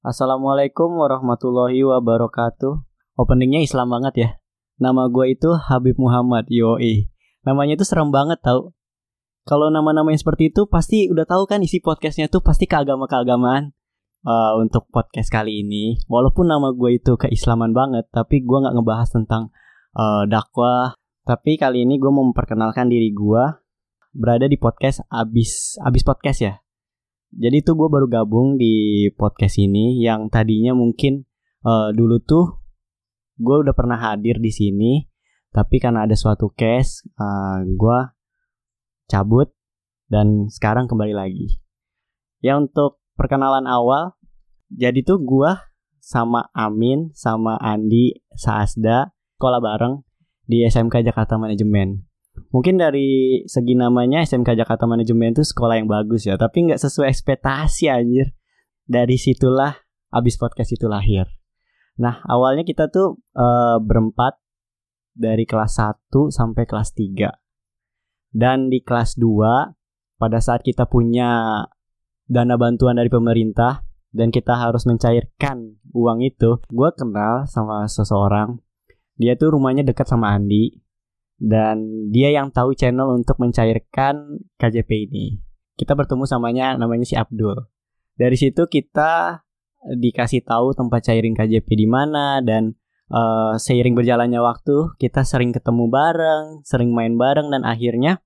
Assalamualaikum warahmatullahi wabarakatuh. Openingnya Islam banget ya. Nama gue itu Habib Muhammad. Yoi. Namanya itu serem banget tau. Kalau nama-nama yang seperti itu pasti udah tahu kan isi podcastnya tuh pasti keagama-keagamaan. Uh, untuk podcast kali ini, walaupun nama gue itu keislaman banget, tapi gue nggak ngebahas tentang uh, dakwah. Tapi kali ini gue mau memperkenalkan diri gue berada di podcast abis abis podcast ya. Jadi tuh gue baru gabung di podcast ini yang tadinya mungkin uh, dulu tuh gue udah pernah hadir di sini, tapi karena ada suatu case uh, gue cabut dan sekarang kembali lagi. Ya untuk perkenalan awal, jadi tuh gue sama Amin, sama Andi, Saasda, sekolah bareng di SMK Jakarta Manajemen mungkin dari segi namanya SMK Jakarta Manajemen itu sekolah yang bagus ya tapi nggak sesuai ekspektasi anjir. Dari situlah abis podcast itu lahir. Nah awalnya kita tuh uh, berempat dari kelas 1 sampai kelas 3 dan di kelas 2 pada saat kita punya dana bantuan dari pemerintah dan kita harus mencairkan uang itu gue kenal sama seseorang. Dia tuh rumahnya dekat sama Andi dan dia yang tahu channel untuk mencairkan KJP ini. Kita bertemu samanya namanya si Abdul. Dari situ kita dikasih tahu tempat cairin KJP di mana dan uh, seiring berjalannya waktu kita sering ketemu bareng, sering main bareng dan akhirnya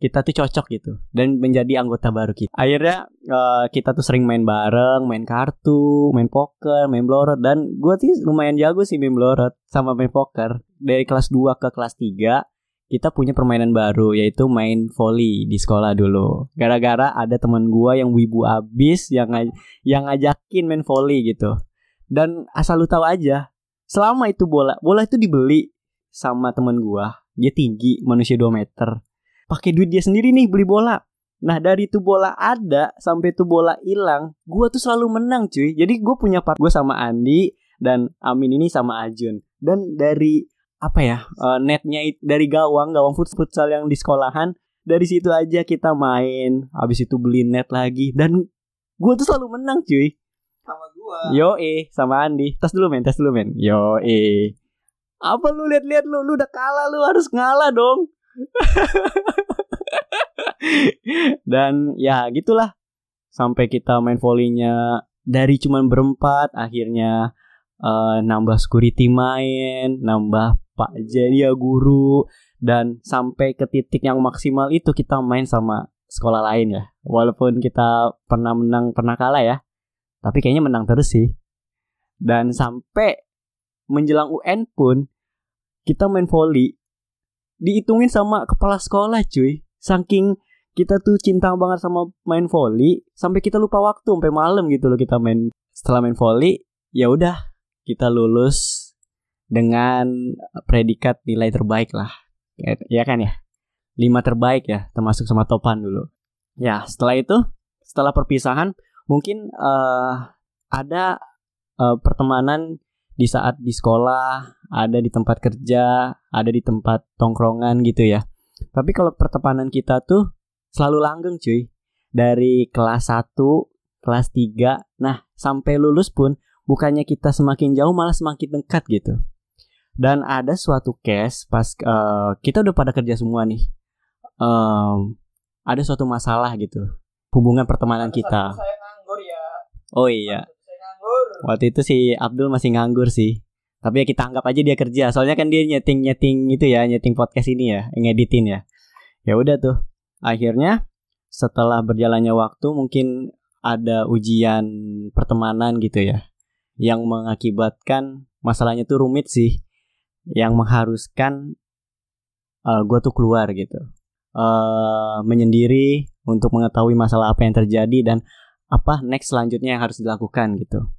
kita tuh cocok gitu dan menjadi anggota baru kita. Akhirnya uh, kita tuh sering main bareng, main kartu, main poker, main blorot dan gue tuh lumayan jago sih main blorot sama main poker dari kelas 2 ke kelas 3 kita punya permainan baru yaitu main volley di sekolah dulu. Gara-gara ada teman gua yang wibu abis yang yang ngajakin main volley gitu. Dan asal lu tahu aja, selama itu bola, bola itu dibeli sama teman gua. Dia tinggi, manusia 2 meter. Pakai duit dia sendiri nih beli bola. Nah dari itu bola ada sampai itu bola hilang, gua tuh selalu menang cuy. Jadi gue punya part gue sama Andi dan Amin ini sama Ajun. Dan dari apa ya uh, netnya dari gawang gawang futsal yang di sekolahan dari situ aja kita main. Habis itu beli net lagi. Dan gue tuh selalu menang cuy. Sama gua. Yo eh sama Andi. Tes dulu men tes dulu men. Yo eh apa lu lihat-lihat lu? Lu udah kalah lu harus ngalah dong dan ya gitulah. Sampai kita main volleynya dari cuman berempat akhirnya uh, nambah security main nambah pak jadi ya guru dan sampai ke titik yang maksimal itu kita main sama sekolah lain ya. Walaupun kita pernah menang pernah kalah ya. Tapi kayaknya menang terus sih. Dan sampai menjelang UN pun kita main volley dihitungin sama kepala sekolah cuy. Saking kita tuh cinta banget sama main volley sampai kita lupa waktu sampai malam gitu loh kita main setelah main volley ya udah kita lulus dengan predikat nilai terbaik lah. Ya, ya kan ya? Lima terbaik ya, termasuk sama Topan dulu. Ya, setelah itu, setelah perpisahan, mungkin uh, ada uh, pertemanan di saat di sekolah, ada di tempat kerja, ada di tempat tongkrongan gitu ya. Tapi kalau pertemanan kita tuh selalu langgeng cuy. Dari kelas 1, kelas 3, nah sampai lulus pun bukannya kita semakin jauh malah semakin dekat gitu. Dan ada suatu case pas uh, kita udah pada kerja semua nih. Um, ada suatu masalah gitu. Hubungan pertemanan kita. saya nganggur ya Oh iya. saya nganggur Waktu itu si Abdul masih nganggur sih. Tapi ya kita anggap aja dia kerja. Soalnya kan dia nyeting-nyeting itu ya, nyeting podcast ini ya, ngeditin ya. Ya udah tuh. Akhirnya setelah berjalannya waktu mungkin ada ujian pertemanan gitu ya. Yang mengakibatkan masalahnya tuh rumit sih yang mengharuskan uh, gue tuh keluar gitu. Uh, menyendiri untuk mengetahui masalah apa yang terjadi dan apa next selanjutnya yang harus dilakukan gitu.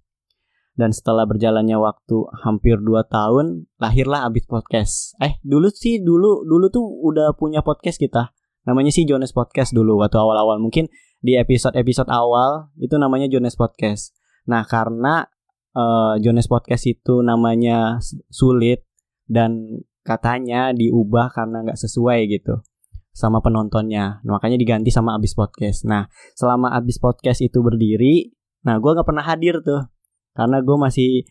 Dan setelah berjalannya waktu hampir 2 tahun lahirlah Abis Podcast. Eh dulu sih dulu dulu tuh udah punya podcast kita namanya sih Jones Podcast dulu waktu awal-awal mungkin di episode-episode awal itu namanya Jones Podcast nah karena uh, Jones Podcast itu namanya sulit dan katanya diubah karena nggak sesuai gitu sama penontonnya. Nah, makanya diganti sama Abis Podcast. Nah, selama Abis Podcast itu berdiri, nah gue nggak pernah hadir tuh. karena gue masih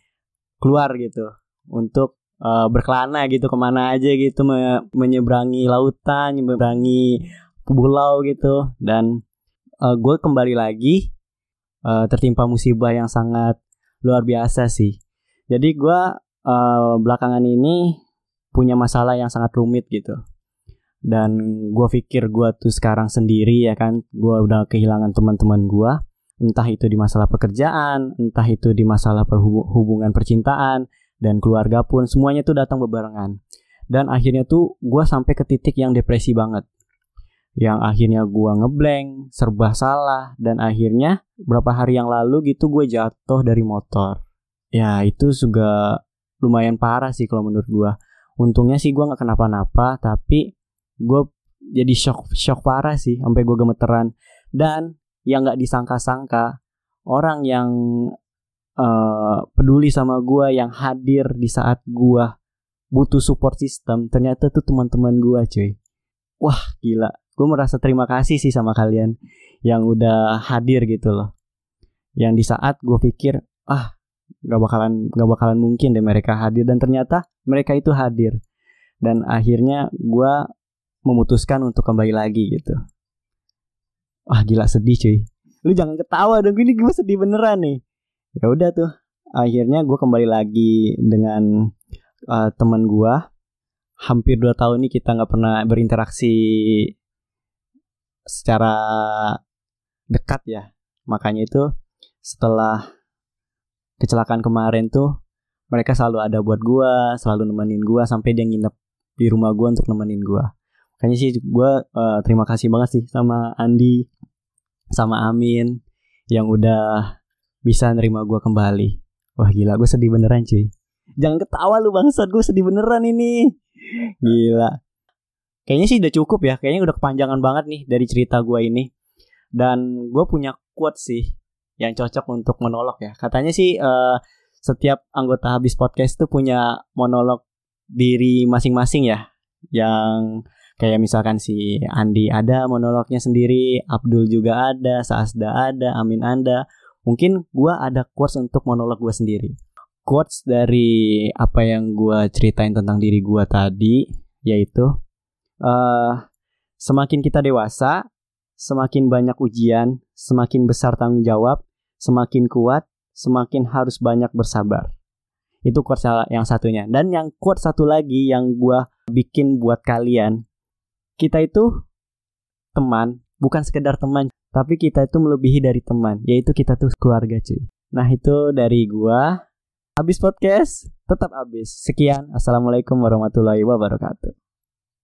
keluar gitu untuk uh, berkelana gitu ke mana aja gitu me menyeberangi lautan menyeberangi pulau gitu. Dan uh, gue kembali lagi uh, tertimpa musibah yang sangat luar biasa sih. Jadi gue uh, belakangan ini punya masalah yang sangat rumit gitu. Dan gue pikir gue tuh sekarang sendiri ya kan gue udah kehilangan teman-teman gue entah itu di masalah pekerjaan entah itu di masalah hubungan percintaan dan keluarga pun semuanya tuh datang bebarengan dan akhirnya tuh gue sampai ke titik yang depresi banget. Yang akhirnya gue ngeblank serba salah dan akhirnya berapa hari yang lalu gitu gue jatuh dari motor. Ya itu juga lumayan parah sih kalau menurut gue untungnya sih gue nggak kenapa-napa tapi gue jadi shock shock parah sih sampai gue gemeteran. Dan yang nggak disangka-sangka orang yang uh, peduli sama gue yang hadir di saat gue butuh support system ternyata tuh teman-teman gue cuy wah gila gue merasa terima kasih sih sama kalian yang udah hadir gitu loh yang di saat gue pikir ah gak bakalan gak bakalan mungkin deh mereka hadir dan ternyata mereka itu hadir dan akhirnya gue memutuskan untuk kembali lagi gitu. Wah gila sedih cuy. Lu jangan ketawa dong ini gue sedih beneran nih. Ya udah tuh. Akhirnya gue kembali lagi dengan uh, teman gue. Hampir dua tahun ini kita nggak pernah berinteraksi secara dekat ya. Makanya itu setelah kecelakaan kemarin tuh mereka selalu ada buat gue, selalu nemenin gue sampai dia nginep di rumah gue untuk nemenin gue kayaknya sih gue uh, terima kasih banget sih sama Andi sama Amin yang udah bisa nerima gue kembali. Wah gila gue sedih beneran cuy. Jangan ketawa lu bangsat gue sedih beneran ini. Gila. Kayaknya sih udah cukup ya kayaknya udah kepanjangan banget nih dari cerita gue ini. Dan gue punya quote sih yang cocok untuk monolog ya. Katanya sih uh, setiap anggota habis podcast itu punya monolog diri masing-masing ya. Yang Kayak misalkan si Andi ada monolognya sendiri, Abdul juga ada, Saasda ada, Amin ada. Mungkin gue ada quotes untuk monolog gue sendiri. Quotes dari apa yang gue ceritain tentang diri gue tadi, yaitu uh, semakin kita dewasa, semakin banyak ujian, semakin besar tanggung jawab, semakin kuat, semakin harus banyak bersabar. Itu quotes yang satunya. Dan yang quote satu lagi yang gue bikin buat kalian kita itu teman, bukan sekedar teman, tapi kita itu melebihi dari teman, yaitu kita tuh keluarga cuy. Nah itu dari gua. Habis podcast, tetap habis. Sekian. Assalamualaikum warahmatullahi wabarakatuh.